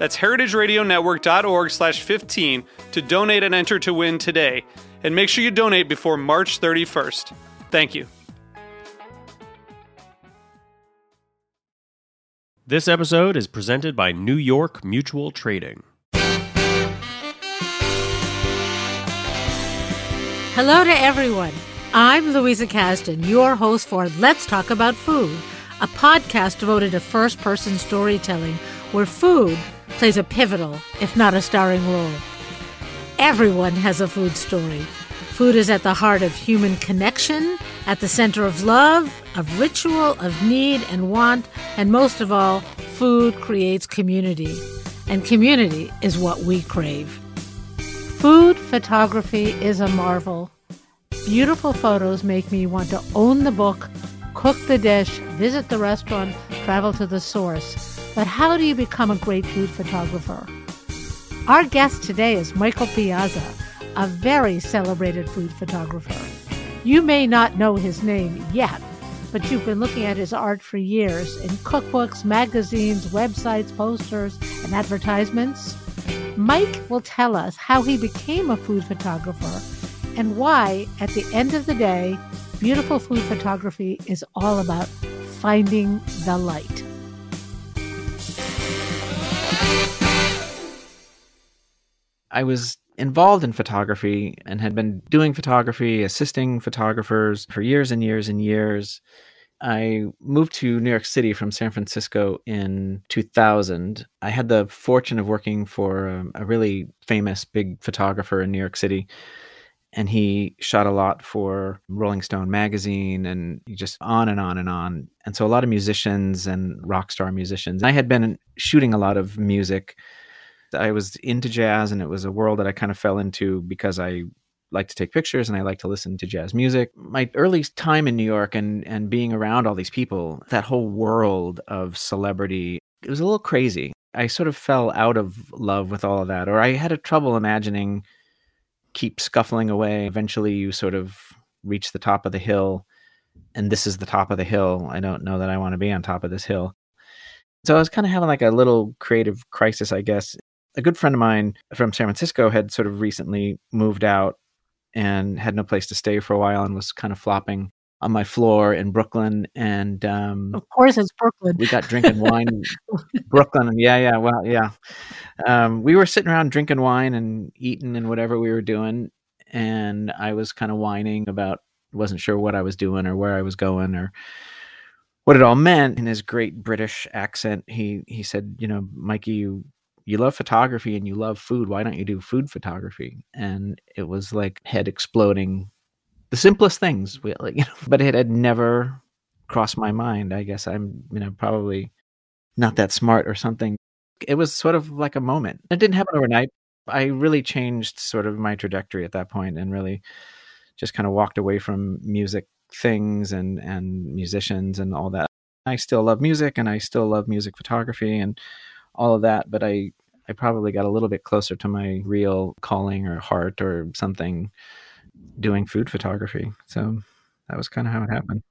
That's heritageradionetwork.org slash 15 to donate and enter to win today. And make sure you donate before March 31st. Thank you. This episode is presented by New York Mutual Trading. Hello to everyone. I'm Louisa Kasdon, your host for Let's Talk About Food, a podcast devoted to first person storytelling where food plays a pivotal, if not a starring role. Everyone has a food story. Food is at the heart of human connection, at the center of love, of ritual, of need and want, and most of all, food creates community. And community is what we crave. Food photography is a marvel. Beautiful photos make me want to own the book, cook the dish, visit the restaurant, travel to the source. But how do you become a great food photographer? Our guest today is Michael Piazza, a very celebrated food photographer. You may not know his name yet, but you've been looking at his art for years in cookbooks, magazines, websites, posters, and advertisements. Mike will tell us how he became a food photographer and why, at the end of the day, beautiful food photography is all about finding the light. I was involved in photography and had been doing photography, assisting photographers for years and years and years. I moved to New York City from San Francisco in 2000. I had the fortune of working for a, a really famous big photographer in New York City. And he shot a lot for Rolling Stone magazine and just on and on and on. And so a lot of musicians and rock star musicians. I had been shooting a lot of music I was into jazz and it was a world that I kind of fell into because I like to take pictures and I like to listen to jazz music. My early time in New York and and being around all these people, that whole world of celebrity, it was a little crazy. I sort of fell out of love with all of that or I had a trouble imagining keep scuffling away. Eventually you sort of reach the top of the hill and this is the top of the hill. I don't know that I want to be on top of this hill. So I was kind of having like a little creative crisis, I guess, a good friend of mine from San Francisco had sort of recently moved out and had no place to stay for a while and was kind of flopping on my floor in Brooklyn. And um, of course, it's Brooklyn. We got drinking wine, Brooklyn, yeah, yeah, well, yeah. Um, we were sitting around drinking wine and eating and whatever we were doing, and I was kind of whining about wasn't sure what I was doing or where I was going or what it all meant. In his great British accent, he he said, "You know, Mikey, you you love photography and you love food. Why don't you do food photography? And it was like head exploding. The simplest things, you know, but it had never crossed my mind. I guess I'm, you know, probably not that smart or something. It was sort of like a moment. It didn't happen overnight. I really changed sort of my trajectory at that point and really just kind of walked away from music things and and musicians and all that. I still love music and I still love music photography and all of that, but I I probably got a little bit closer to my real calling or heart or something doing food photography. So that was kind of how it happened.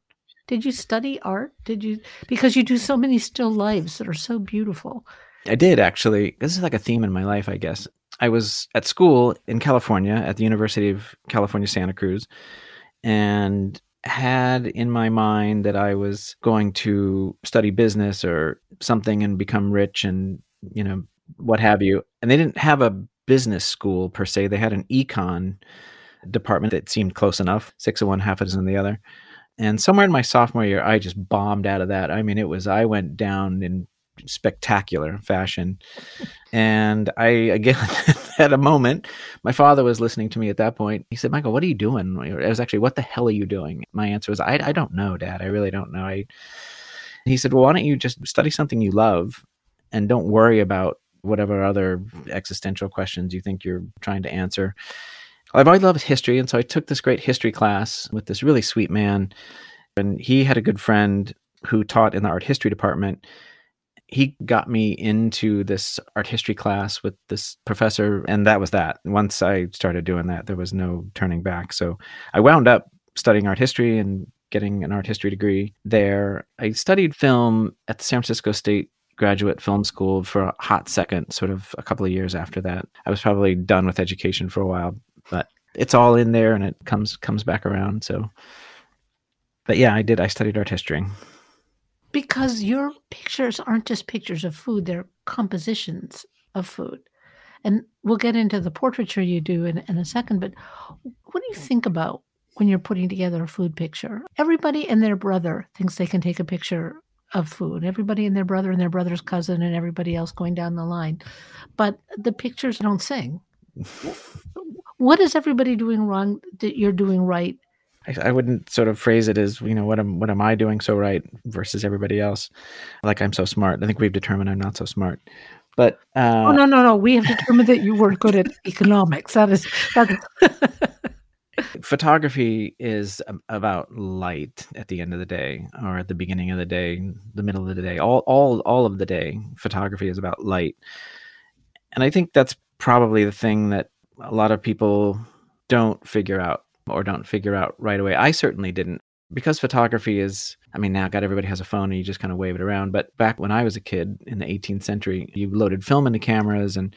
Did you study art? Did you because you do so many still lives that are so beautiful? I did actually. This is like a theme in my life, I guess. I was at school in California at the University of California Santa Cruz and had in my mind that I was going to study business or something and become rich and you know what have you. And they didn't have a business school per se. They had an econ department that seemed close enough six of one, half a dozen of the other. And somewhere in my sophomore year, I just bombed out of that. I mean, it was, I went down in spectacular fashion. And I, again, at a moment, my father was listening to me at that point. He said, Michael, what are you doing? I was actually, what the hell are you doing? My answer was, I, I don't know, Dad. I really don't know. I, he said, well, why don't you just study something you love and don't worry about whatever other existential questions you think you're trying to answer. I've always loved history, and so I took this great history class with this really sweet man. And he had a good friend who taught in the art history department. He got me into this art history class with this professor, and that was that. Once I started doing that, there was no turning back. So I wound up studying art history and getting an art history degree there. I studied film at the San Francisco State graduate film school for a hot second, sort of a couple of years after that. I was probably done with education for a while, but it's all in there and it comes comes back around. So, but yeah, I did. I studied art history because your pictures aren't just pictures of food; they're compositions of food. And we'll get into the portraiture you do in, in a second. But what do you think about when you're putting together a food picture? Everybody and their brother thinks they can take a picture of food. Everybody and their brother and their brother's cousin and everybody else going down the line. But the pictures don't sing. What is everybody doing wrong that you're doing right? I, I, wouldn't sort of phrase it as you know what am what am I doing so right versus everybody else. Like I'm so smart. I think we've determined I'm not so smart. But uh, oh no no no, we have determined that you weren't good at economics. That is that. photography is about light at the end of the day or at the beginning of the day the middle of the day all all all of the day photography is about light and i think that's probably the thing that a lot of people don't figure out or don't figure out right away i certainly didn't because photography is i mean now god everybody has a phone and you just kind of wave it around but back when i was a kid in the 18th century you loaded film into cameras and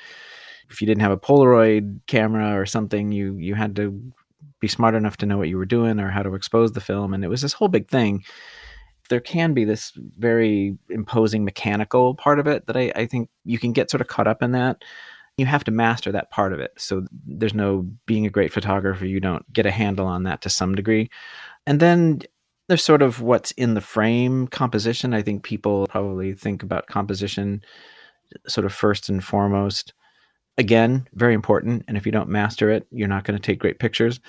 if you didn't have a polaroid camera or something you you had to be smart enough to know what you were doing or how to expose the film. And it was this whole big thing. There can be this very imposing mechanical part of it that I, I think you can get sort of caught up in that. You have to master that part of it. So there's no being a great photographer, you don't get a handle on that to some degree. And then there's sort of what's in the frame composition. I think people probably think about composition sort of first and foremost again, very important. And if you don't master it, you're not going to take great pictures.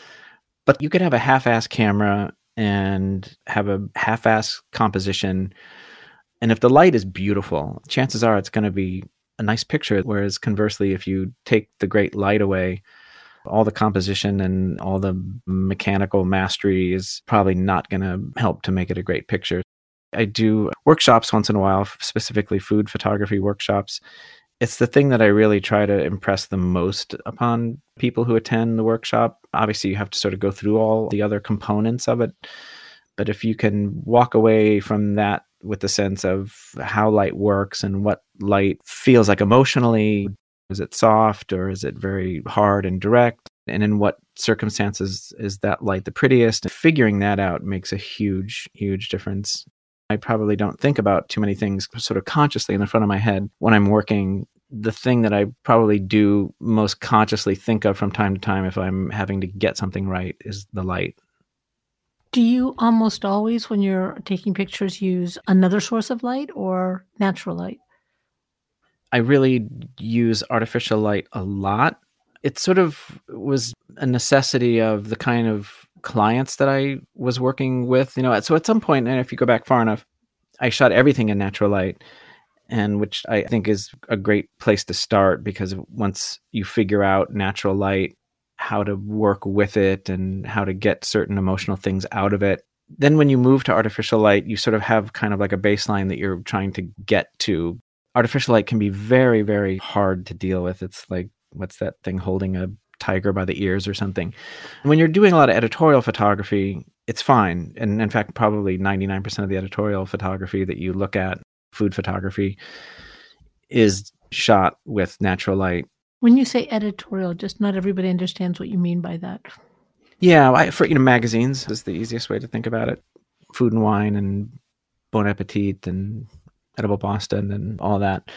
But you could have a half ass camera and have a half ass composition. And if the light is beautiful, chances are it's going to be a nice picture. Whereas conversely, if you take the great light away, all the composition and all the mechanical mastery is probably not going to help to make it a great picture. I do workshops once in a while, specifically food photography workshops it's the thing that I really try to impress the most upon people who attend the workshop. Obviously, you have to sort of go through all the other components of it. But if you can walk away from that with the sense of how light works and what light feels like emotionally, is it soft or is it very hard and direct? And in what circumstances is that light the prettiest? And Figuring that out makes a huge, huge difference. I probably don't think about too many things sort of consciously in the front of my head when I'm working. The thing that I probably do most consciously think of from time to time if I'm having to get something right is the light. Do you almost always, when you're taking pictures, use another source of light or natural light? I really use artificial light a lot. It sort of was a necessity of the kind of clients that I was working with. You know, so at some point, and if you go back far enough, I shot everything in natural light, and which I think is a great place to start because once you figure out natural light, how to work with it, and how to get certain emotional things out of it. Then, when you move to artificial light, you sort of have kind of like a baseline that you're trying to get to. Artificial light can be very, very hard to deal with. It's like, what's that thing holding a tiger by the ears or something. When you're doing a lot of editorial photography, it's fine. And in fact, probably 99% of the editorial photography that you look at, food photography, is shot with natural light. When you say editorial, just not everybody understands what you mean by that. Yeah, I, for you know, magazines is the easiest way to think about it. Food and Wine and Bon Appetit and Edible Boston and all that.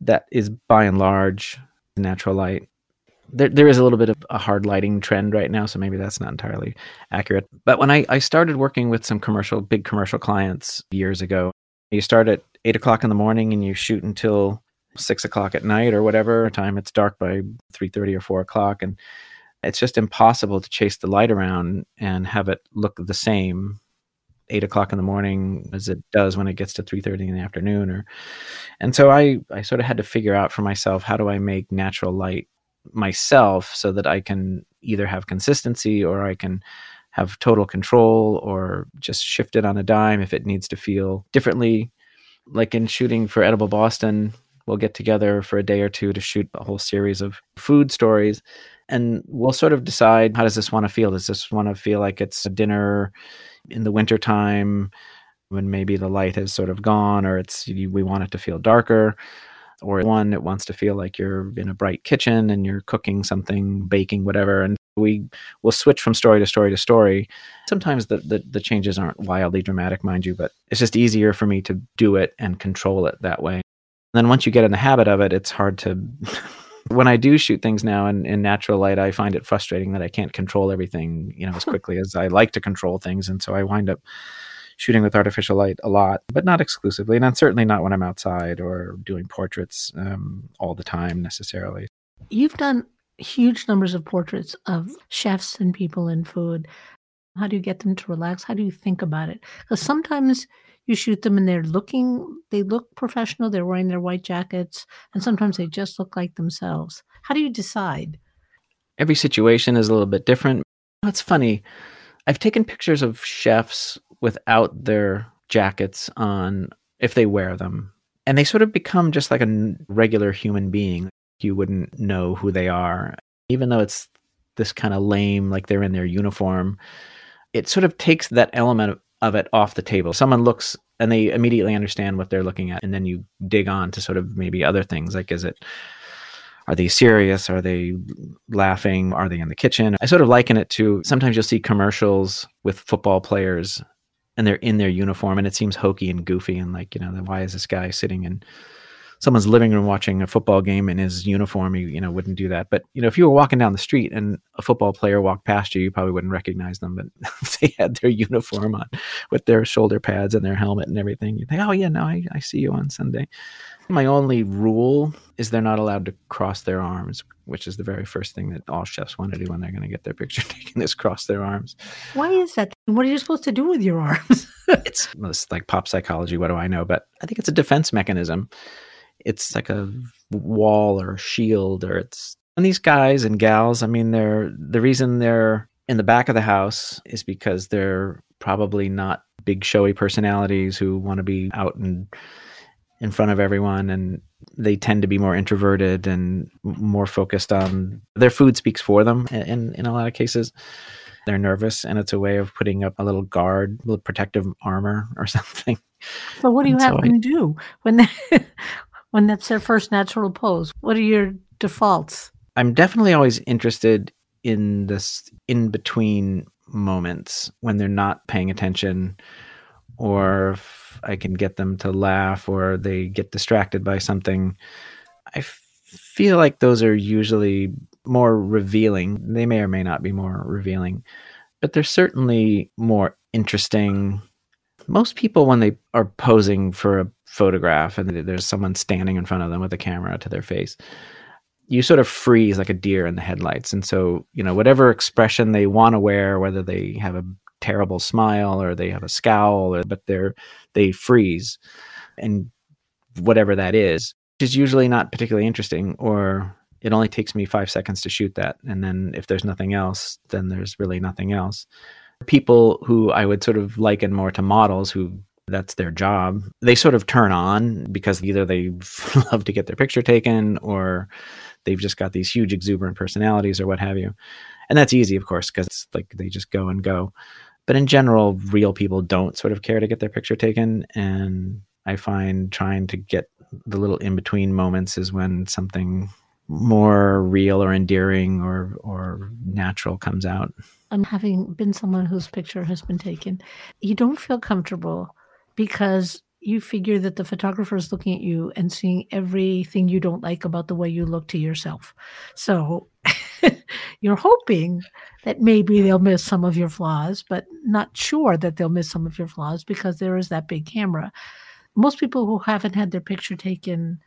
That is by and large natural light there, there is a little bit of a hard lighting trend right now, so maybe that's not entirely accurate. But when I, I started working with some commercial, big commercial clients years ago, you start at eight o'clock in the morning and you shoot until six o'clock at night or whatever time it's dark by three thirty or four o'clock, and it's just impossible to chase the light around and have it look the same eight o'clock in the morning as it does when it gets to 3.30 in the afternoon or and so i i sort of had to figure out for myself how do i make natural light myself so that i can either have consistency or i can have total control or just shift it on a dime if it needs to feel differently? Like in shooting for edible boston we'll get together for a day or two to shoot a whole series of food stories and we'll sort of decide how does this want to feel? Does this want to feel like it's a dinner in the wintertime when maybe the light has sort of gone or it's we want it to feel darker? Or one it wants to feel like you're in a bright kitchen and you're cooking something baking whatever and we will switch from story to story to story. Sometimes the, the, the changes aren't wildly dramatic mind you but it's just easier for me to do it and control it that way. And then once you get in the habit of it it's hard to when I do shoot things now in, in natural light, I find it frustrating that I can't control everything, you know, as quickly as I like to control things. And so I wind up shooting with artificial light a lot, but not exclusively. And certainly not when I'm outside or doing portraits um, all the time necessarily. You've done huge numbers of portraits of chefs and people in food. How do you get them to relax? How do you think about it? Because sometimes you shoot them and they're looking they look professional they're wearing their white jackets and sometimes they just look like themselves. How do you decide? Every situation is a little bit different. It's funny i've taken pictures of chefs without their jackets on if they wear them and they sort of become just like a regular human being. You wouldn't know who they are. Even though it's this kind of lame like they're in their uniform it sort of takes that element of of it off the table. Someone looks and they immediately understand what they're looking at, and then you dig on to sort of maybe other things like is it are they serious? Are they laughing? Are they in the kitchen? I sort of liken it to sometimes you'll see commercials with football players and they're in their uniform and it seems hokey and goofy and like, you know, why is this guy sitting in someone's living room watching a football game in his uniform, you, you know, wouldn't do that. But, you know, if you were walking down the street and a football player walked past you, you probably wouldn't recognize them. But they had their uniform on with their shoulder pads and their helmet and everything, you think, oh, yeah, no, I, I see you on Sunday. My only rule is they're not allowed to cross their arms, which is the very first thing that all chefs want to do when they're going to get their picture taken is cross their arms. Why is that? What are you supposed to do with your arms? it's, it's like pop psychology. What do I know? But I think it's a defense mechanism it's like a wall or a shield or it's and these guys and gals i mean they're the reason they're in the back of the house is because they're probably not big showy personalities who want to be out and in front of everyone and they tend to be more introverted and more focused on their food speaks for them in in a lot of cases. They're nervous and it's a way of putting up a little guard a little protective armor or something. So what do you and have so them I, do when they when that's their first natural pose? What are your defaults? I'm definitely always interested in this in between moments when they're not paying attention or if I can get them to laugh or they get distracted by something. I feel like those are usually more revealing. They may or may not be more revealing, but they're certainly more interesting. Most people, when they are posing for a photograph and there's someone standing in front of them with a camera to their face. You sort of freeze like a deer in the headlights. And so you know whatever expression they want to wear whether they have a terrible smile or they have a scowl or, but they're they freeze and whatever that is which is usually not particularly interesting or it only takes me five seconds to shoot that. And then if there's nothing else then there's really nothing else. People who i would sort of liken more to models who that's their job. They sort of turn on because either they love to get their picture taken or they've just got these huge exuberant personalities or what have you. And that's easy, of course, because like they just go and go. But in general, real people don't sort of care to get their picture taken. And I find trying to get the little in between moments is when something more real or endearing or or natural comes out. I'm having been someone whose picture has been taken. You don't feel comfortable because you figure that the photographer is looking at you and seeing everything you don't like about the way you look to yourself. So you're hoping that maybe they'll miss some of your flaws, but not sure that they'll miss some of your flaws because there is that big camera. Most people who haven't had their picture taken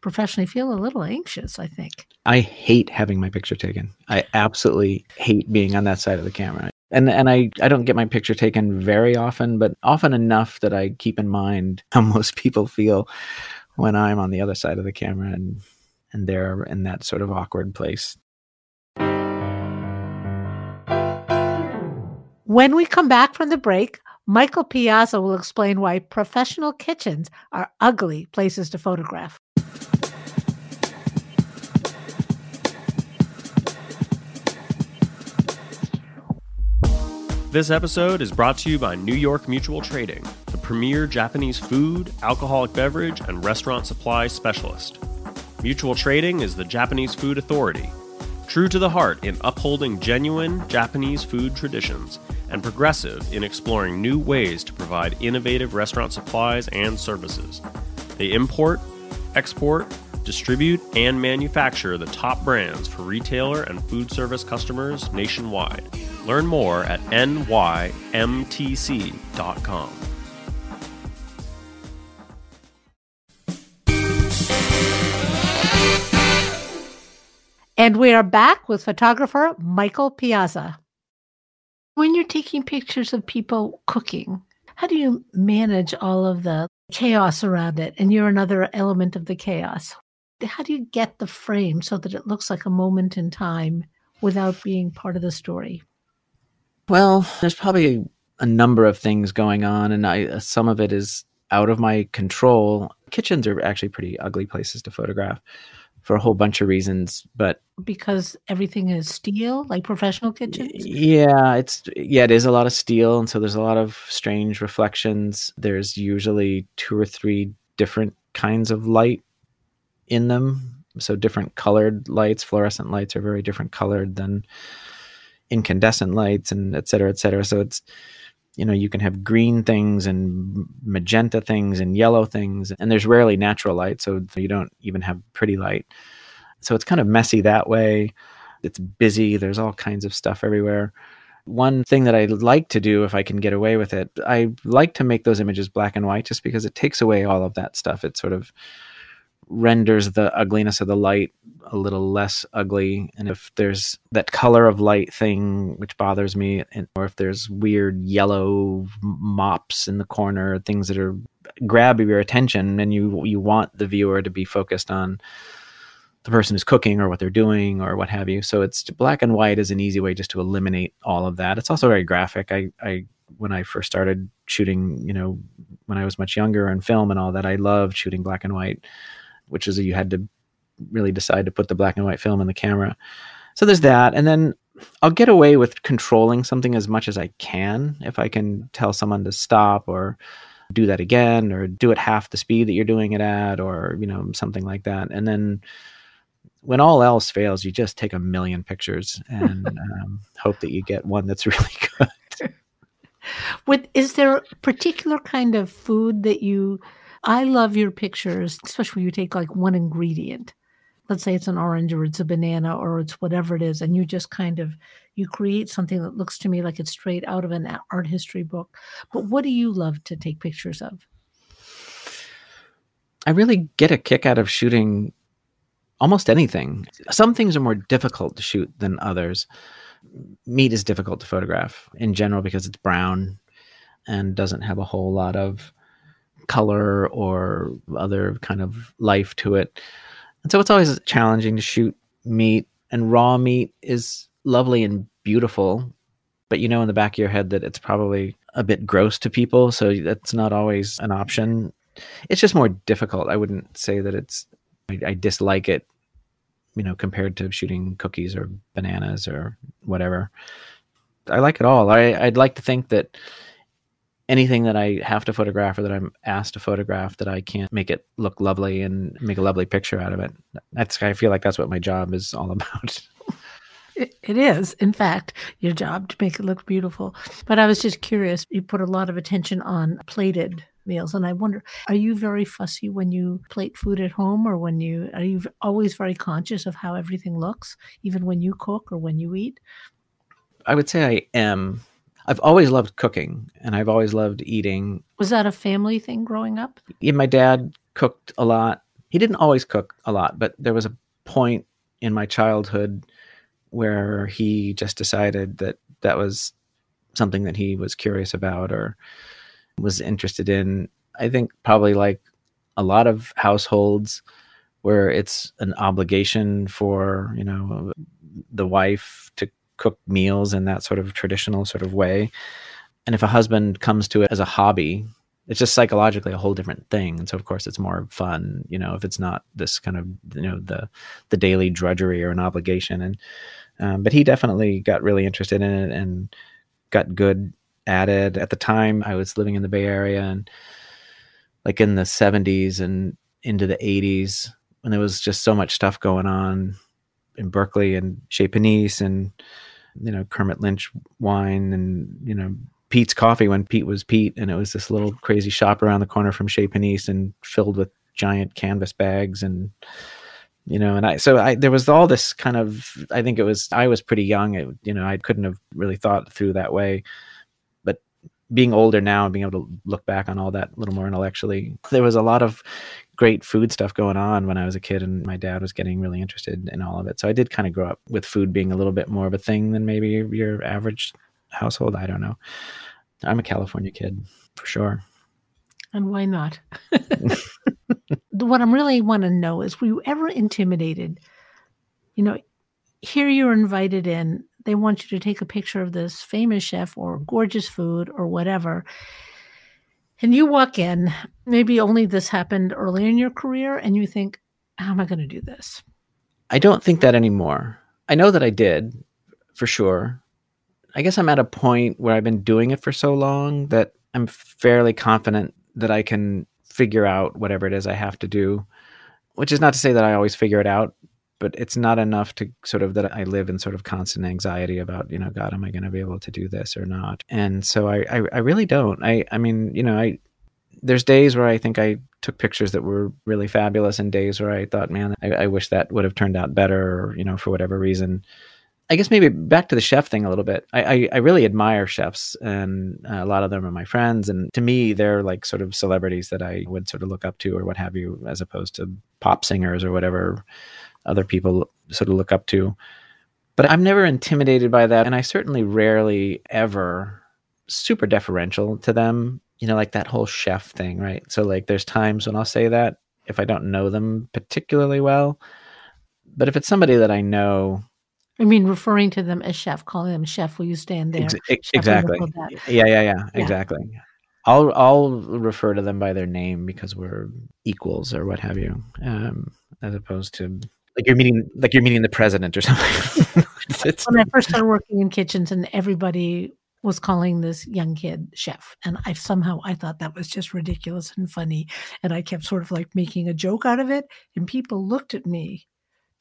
professionally feel a little anxious, I think. I hate having my picture taken. I absolutely hate being on that side of the camera. And and I, I don't get my picture taken very often, but often enough that I keep in mind how most people feel when I'm on the other side of the camera and and they're in that sort of awkward place. When we come back from the break, Michael Piazza will explain why professional kitchens are ugly places to photograph. This episode is brought to you by New York Mutual Trading, the premier Japanese food, alcoholic beverage, and restaurant supply specialist. Mutual Trading is the Japanese food authority, true to the heart in upholding genuine Japanese food traditions and progressive in exploring new ways to provide innovative restaurant supplies and services. They import, export, distribute, and manufacture the top brands for retailer and food service customers nationwide. Learn more at nymtc.com. And we are back with photographer Michael Piazza. When you're taking pictures of people cooking, how do you manage all of the chaos around it? And you're another element of the chaos. How do you get the frame so that it looks like a moment in time without being part of the story? Well, there's probably a number of things going on, and I, some of it is out of my control. Kitchens are actually pretty ugly places to photograph for a whole bunch of reasons, but because everything is steel, like professional kitchens. Yeah, it's yeah, it is a lot of steel, and so there's a lot of strange reflections. There's usually two or three different kinds of light in them, so different colored lights. Fluorescent lights are very different colored than incandescent lights and et cetera, et cetera. So it's, you know, you can have green things and magenta things and yellow things, and there's rarely natural light, so you don't even have pretty light. So it's kind of messy that way. It's busy. There's all kinds of stuff everywhere. One thing that I like to do, if I can get away with it, I like to make those images black and white just because it takes away all of that stuff. It sort of renders the ugliness of the light a little less ugly. And if there's that color of light thing which bothers me, and, or if there's weird yellow mops in the corner, things that are grab your attention, and you you want the viewer to be focused on the person who's cooking or what they're doing or what have you. So it's black and white is an easy way just to eliminate all of that. It's also very graphic. I, I when I first started shooting, you know, when I was much younger and film and all that, I loved shooting black and white which is you had to really decide to put the black and white film in the camera. So there's that. And then I'll get away with controlling something as much as I can if I can tell someone to stop or do that again or do it half the speed that you're doing it at or you know something like that. And then when all else fails, you just take a million pictures and um, hope that you get one that's really good. With is there a particular kind of food that you I love your pictures, especially when you take like one ingredient. Let's say it's an orange or it's a banana or it's whatever it is, and you just kind of you create something that looks to me like it's straight out of an art history book. But what do you love to take pictures of? I really get a kick out of shooting almost anything. Some things are more difficult to shoot than others. Meat is difficult to photograph in general because it's brown and doesn't have a whole lot of color or other kind of life to it. And so it's always challenging to shoot meat, and raw meat is lovely and beautiful, but you know in the back of your head that it's probably a bit gross to people, so that's not always an option. It's just more difficult. I wouldn't say that it's I, I dislike it, you know, compared to shooting cookies or bananas or whatever. I like it all. I, I'd like to think that anything that I have to photograph or that I'm asked to photograph that I can't make it look lovely and make a lovely picture out of it. That's I feel like that's what my job is all about. It, it is, in fact, your job to make it look beautiful. But I was just curious. You put a lot of attention on plated meals. And I wonder, are you very fussy when you plate food at home or when you, are you always very conscious of how everything looks, even when you cook or when you eat? I would say I am. I've always loved cooking and I've always loved eating. Was that a family thing growing up? Yeah, my dad cooked a lot. He didn't always cook a lot, but there was a point in my childhood where he just decided that that was something that he was curious about or was interested in. I think probably like a lot of households where it's an obligation for, you know, the wife to cook meals in that sort of traditional sort of way. And if a husband comes to it as a hobby, it's just psychologically a whole different thing. And so of course it's more fun, you know, if it's not this kind of, you know, the the daily drudgery or an obligation. And um, but he definitely got really interested in it and got good at it. At the time, I was living in the Bay Area and like in the 70s and into the 80s when there was just so much stuff going on in Berkeley and Chez Panisse and you know Kermit Lynch wine and you know Peet's coffee when Peet was Pete and it was this little crazy shop around the corner from Chez Panisse and filled with giant canvas bags and you know and i so i there was all this kind of i think it was i was pretty young it, you know i couldn't have really thought through that way. But being older now and being able to look back on all that a little more intellectually there was a lot of great food stuff going on when i was a kid and my dad was getting really interested in all of it so i did kind of grow up with food being a little bit more of a thing than maybe your average household i don't know i'm a california kid for sure and why not what I'm really want to know is were you ever intimidated? You know, here you're invited in, they want you to take a picture of this famous chef or gorgeous food or whatever. And you walk in, maybe only this happened early in your career, and you think, how am I going to do this? I don't think that anymore. I know that I did for sure. I guess I'm at a point where I've been doing it for so long that I'm fairly confident that I can figure out whatever it is I have to do, which is not to say that I always figure it out, but it's not enough to sort of that I live in sort of constant anxiety about, you know, God, am I going to be able to do this or not? And so I, I, I really don't. I, I mean, you know, I, there's days where I think I took pictures that were really fabulous and days where I thought, man, I, I wish that would have turned out better or, you know, for whatever reason. I guess maybe back to the chef thing a little bit. I, I, I really admire chefs, and uh, a lot of them are my friends. And to me, they're like sort of celebrities that I would sort of look up to, or what have you, as opposed to pop singers or whatever other people sort of look up to. But I'm never intimidated by that, and I certainly rarely ever super deferential to them. You know, like that whole chef thing, right? So like, there's times when I'll say that if I don't know them particularly well, but if it's somebody that I know I mean, referring to them as chef, calling them chef. Will you stand there? Ex- exactly. Yeah, yeah, yeah, yeah, exactly. I'll I'll refer to them by their name because we're equals or what have you, um, as opposed to like you're meeting like you're meeting the president or something. when I first started working in kitchens, and everybody was calling this young kid chef, and I somehow I thought that was just ridiculous and funny, and I kept sort of like making a joke out of it, and people looked at me.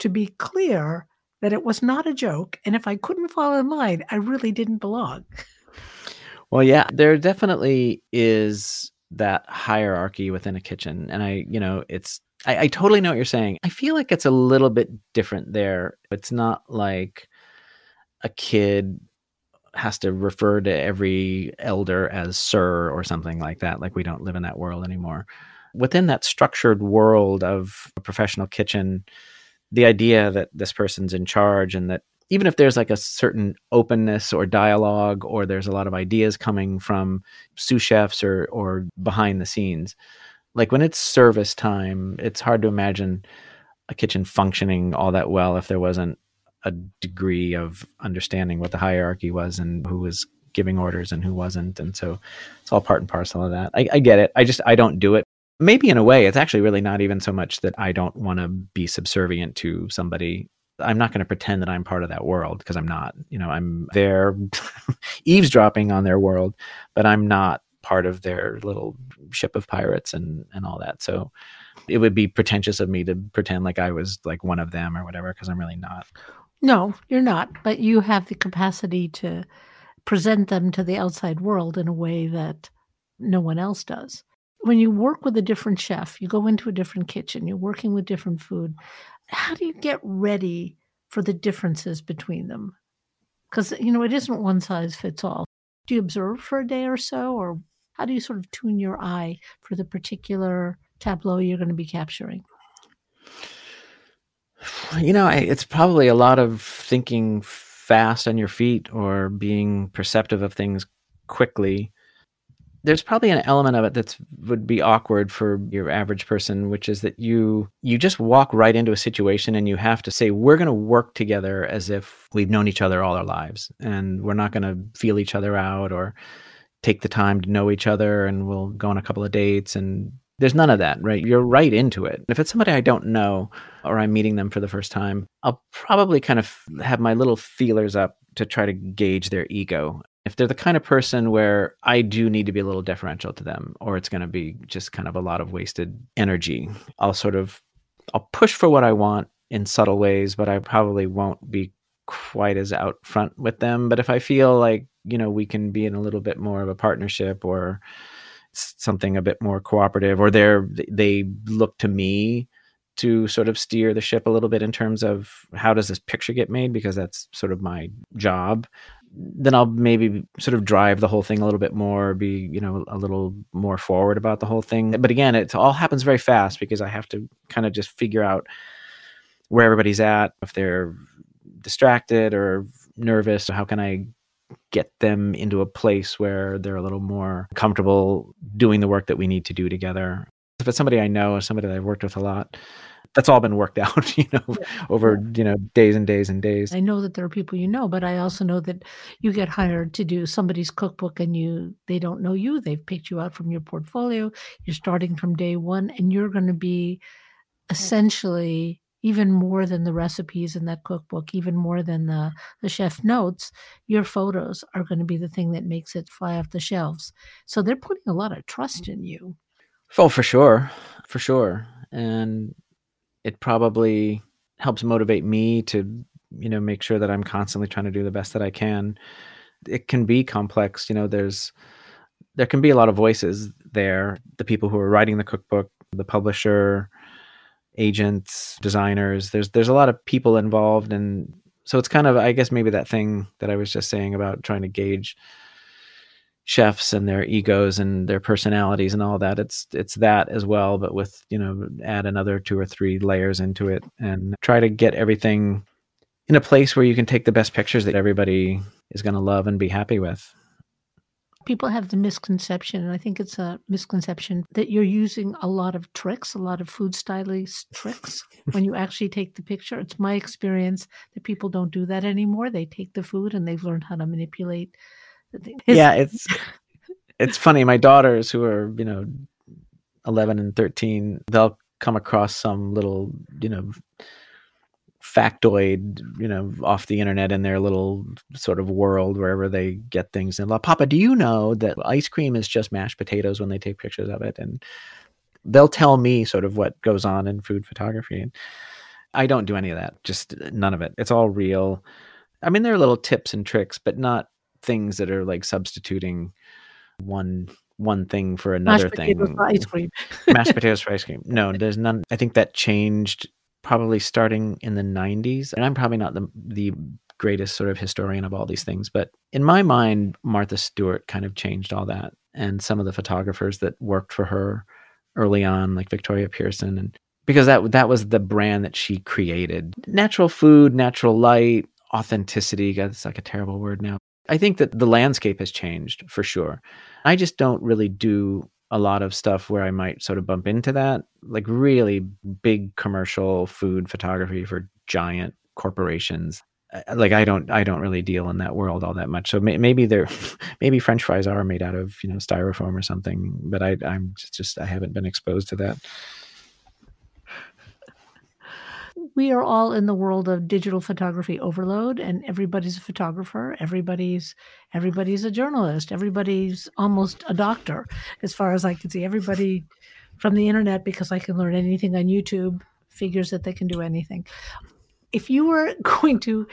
To be clear, that it was not a joke. And if I couldn't fall in line, I really didn't belong. Well, yeah, there definitely is that hierarchy within a kitchen. And I, you know, it's, I, I totally know what you're saying. I feel like it's a little bit different there. It's not like a kid has to refer to every elder as sir or something like that. Like we don't live in that world anymore. Within that structured world of a professional kitchen, the idea that this person's in charge and that even if there's like a certain openness or dialogue or there's a lot of ideas coming from sous chefs or or behind the scenes like when it's service time it's hard to imagine a kitchen functioning all that well if there wasn't a degree of understanding what the hierarchy was and who was giving orders and who wasn't and so it's all part and parcel of that. I, I get it. I just i don't do it. Maybe in a way it's actually really not even so much that i don't want to be subservient to somebody. I'm not going to pretend that i'm part of that world because i'm not you know i'm there eavesdropping on their world but i'm not part of their little ship of pirates and and all that so it would be pretentious of me to pretend like i was like one of them or whatever because i'm really not no you're not but you have the capacity to present them to the outside world in a way that no one else does when you work with a different chef, you go into a different kitchen, you're working with different food. How do you get ready for the differences between them? Because, you know, it isn't one size fits all. Do you observe for a day or so, or how do you sort of tune your eye for the particular tableau you're going to be capturing? You know, it's probably a lot of thinking fast on your feet or being perceptive of things quickly there's probably an element of it that would be awkward for your average person which is that you you just walk right into a situation and you have to say we're going to work together as if we've known each other all our lives and we're not going to feel each other out or take the time to know each other and we'll go on a couple of dates and there's none of that right? You're right into it. If it's somebody i don't know or i'm meeting them for the first time i'll probably kind of have my little feelers up to try to gauge their ego. If they're the kind of person where I do need to be a little deferential to them, or it's going to be just kind of a lot of wasted energy, I'll sort of I'll push for what I want in subtle ways, but I probably won't be quite as out front with them. But if I feel like you know we can be in a little bit more of a partnership or something a bit more cooperative, or they're they look to me to sort of steer the ship a little bit in terms of how does this picture get made because that's sort of my job then I'll maybe sort of drive the whole thing a little bit more, be, you know, a little more forward about the whole thing. But again, it all happens very fast because I have to kind of just figure out where everybody's at, if they're distracted or nervous, So how can I get them into a place where they're a little more comfortable doing the work that we need to do together. If it's somebody I know, somebody that I've worked with a lot, that's all been worked out, you know, yeah. over, you know, days and days and days. I know that there are people you know, but I also know that you get hired to do somebody's cookbook and you they don't know you. They've picked you out from your portfolio. You're starting from day 1 and you're going to be essentially even more than the recipes in that cookbook, even more than the, the chef notes, your photos are going to be the thing that makes it fly off the shelves. So they're putting a lot of trust in you. Oh, for sure. For sure. And it probably helps motivate me to you know make sure that i'm constantly trying to do the best that i can it can be complex you know there's there can be a lot of voices there the people who are writing the cookbook the publisher agents designers there's there's a lot of people involved. And so it's kind of i guess maybe that thing that i was just saying about trying to gauge chefs and their egos and their personalities and all that it's it's that as well but with you know add another two or three layers into it and try to get everything in a place where you can take the best pictures that everybody is going to love and be happy with people have the misconception and i think it's a misconception that you're using a lot of tricks a lot of food stylist tricks when you actually take the picture. It's my experience that people don't do that anymore. They take the food and they've learned how to manipulate yeah, it's it's funny. My daughters, who are you know eleven and thirteen, they'll come across some little you know factoid, you know, off the internet in their little sort of world wherever they get things. And La Papa, do you know that ice cream is just mashed potatoes when they take pictures of it? And they'll tell me sort of what goes on in food photography. And I don't do any of that. Just none of it. It's all real. I mean, there are little tips and tricks, but not things that are like substituting one one thing for another mashed thing. Potatoes for ice cream. mashed potatoes for ice cream. No, there's none. I think that changed probably starting in the 90s. And I'm probably not the the greatest sort of historian of all these things, but in my mind, Martha Stewart kind of changed all that. And some of the photographers that worked for her early on, like Victoria Pearson, and because that that was the brand that she created. Natural food, natural light, authenticity. God, it's like a terrible word now. I think that the landscape has changed for sure. I just don't really do a lot of stuff where I might sort of bump into that, like really big commercial food photography for giant corporations. Uh, uh, like I don't, I don't really deal in that world all that much. So may, maybe they're, maybe French fries are made out of you know styrofoam or something, but I, I'm just, I haven't been exposed to that we are all in the world of digital photography overload and everybody's a photographer everybody's everybody's a journalist everybody's almost a doctor as far as i can see everybody from the internet because i can learn anything on youtube figures that they can do anything if you were going to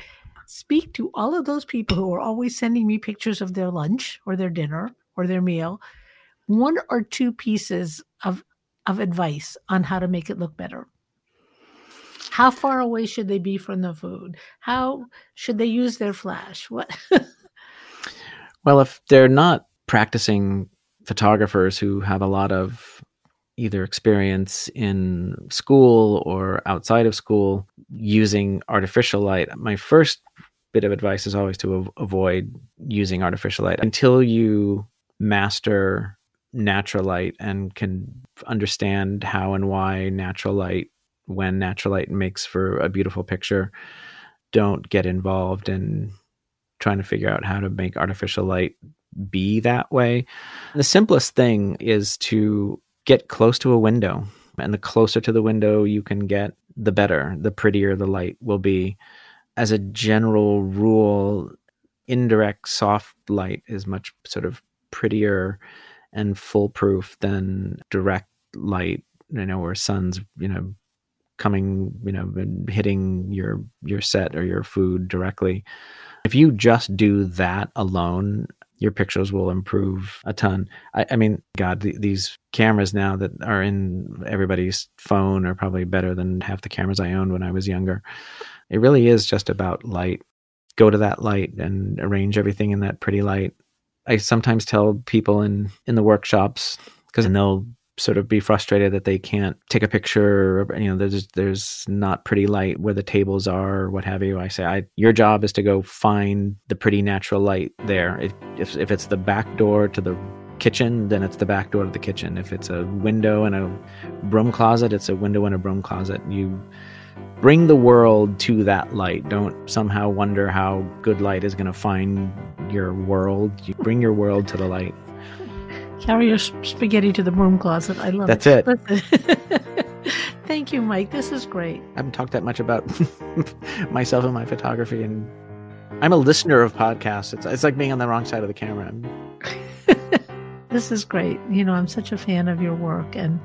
speak to all of those people who are always sending me pictures of their lunch or their dinner or their meal one or two pieces of of advice on how to make it look better. How far away should they be from the food? How should they use their flash? What? well, if they're not practicing photographers who have a lot of either experience in school or outside of school using artificial light, my first bit of advice is always to av- avoid using artificial light until you master natural light and can understand how and why natural light when natural light makes for a beautiful picture don't get involved in trying to figure out how to make artificial light be that way. The simplest thing is to get close to a window and the closer to the window you can get the better the prettier the light will be. As a general rule, indirect soft light is much sort of prettier and foolproof than direct light, you know, where sun's, you know, coming, you know, hitting your your set or your food directly. If you just do that alone, your pictures will improve a ton. I, I mean, God, the, these cameras now that are in everybody's phone are probably better than half the cameras I owned when I was younger. It really is just about light. Go to that light and arrange everything in that pretty light. I sometimes tell people in in the workshops because they'll sort of be frustrated that they can't take a picture you know there's there's not pretty light where the tables are or what have you i say I, your job is to go find the pretty natural light there if, if, if it's the back door to the kitchen then it's the back door to the kitchen if it's a window and a broom closet it's a window and a broom closet you bring the world to that light. Don't somehow wonder how good light is going to find your world. You bring your world to the light. Carry your spaghetti to the broom closet. I love That's it. That's it. Thank you, Mike. This is great. I haven't talked that much about myself and my photography, and I'm a listener of podcasts. It's, it's like being on the wrong side of the camera. this is great. You know, I'm such a fan of your work, and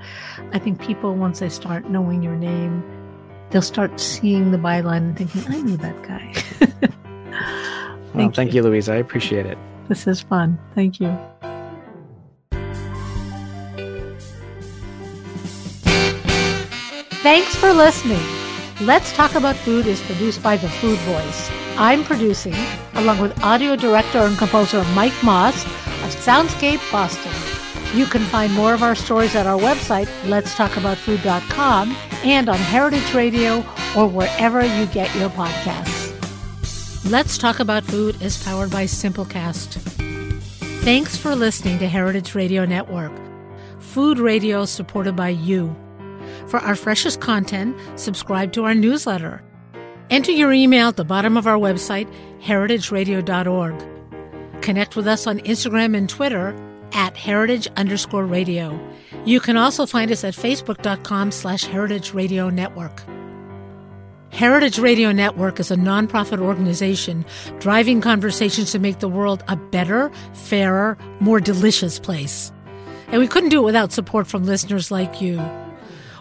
I think people, once they start knowing your name, they'll start seeing the byline and thinking, I knew that guy. thank, well, thank you. you, Louise. I appreciate it. This is fun. Thank you. Thanks for listening. Let's Talk About Food is produced by The Food Voice. I'm producing, along with audio director and composer Mike Moss of Soundscape Boston. You can find more of our stories at our website, letstalkaboutfood.com, and on Heritage Radio or wherever you get your podcasts. Let's Talk About Food is powered by Simplecast. Thanks for listening to Heritage Radio Network, food radio supported by you. For our freshest content, subscribe to our newsletter. Enter your email at the bottom of our website, heritageradio.org. Connect with us on Instagram and Twitter at heritage underscore radio. You can also find us at facebook.com slash heritage radio network. Heritage Radio Network is a nonprofit organization driving conversations to make the world a better, fairer, more delicious place. And we couldn't do it without support from listeners like you.